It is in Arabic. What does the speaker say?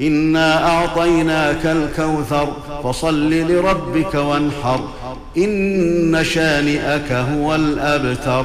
انا اعطيناك الكوثر فصل لربك وانحر ان شانئك هو الابتر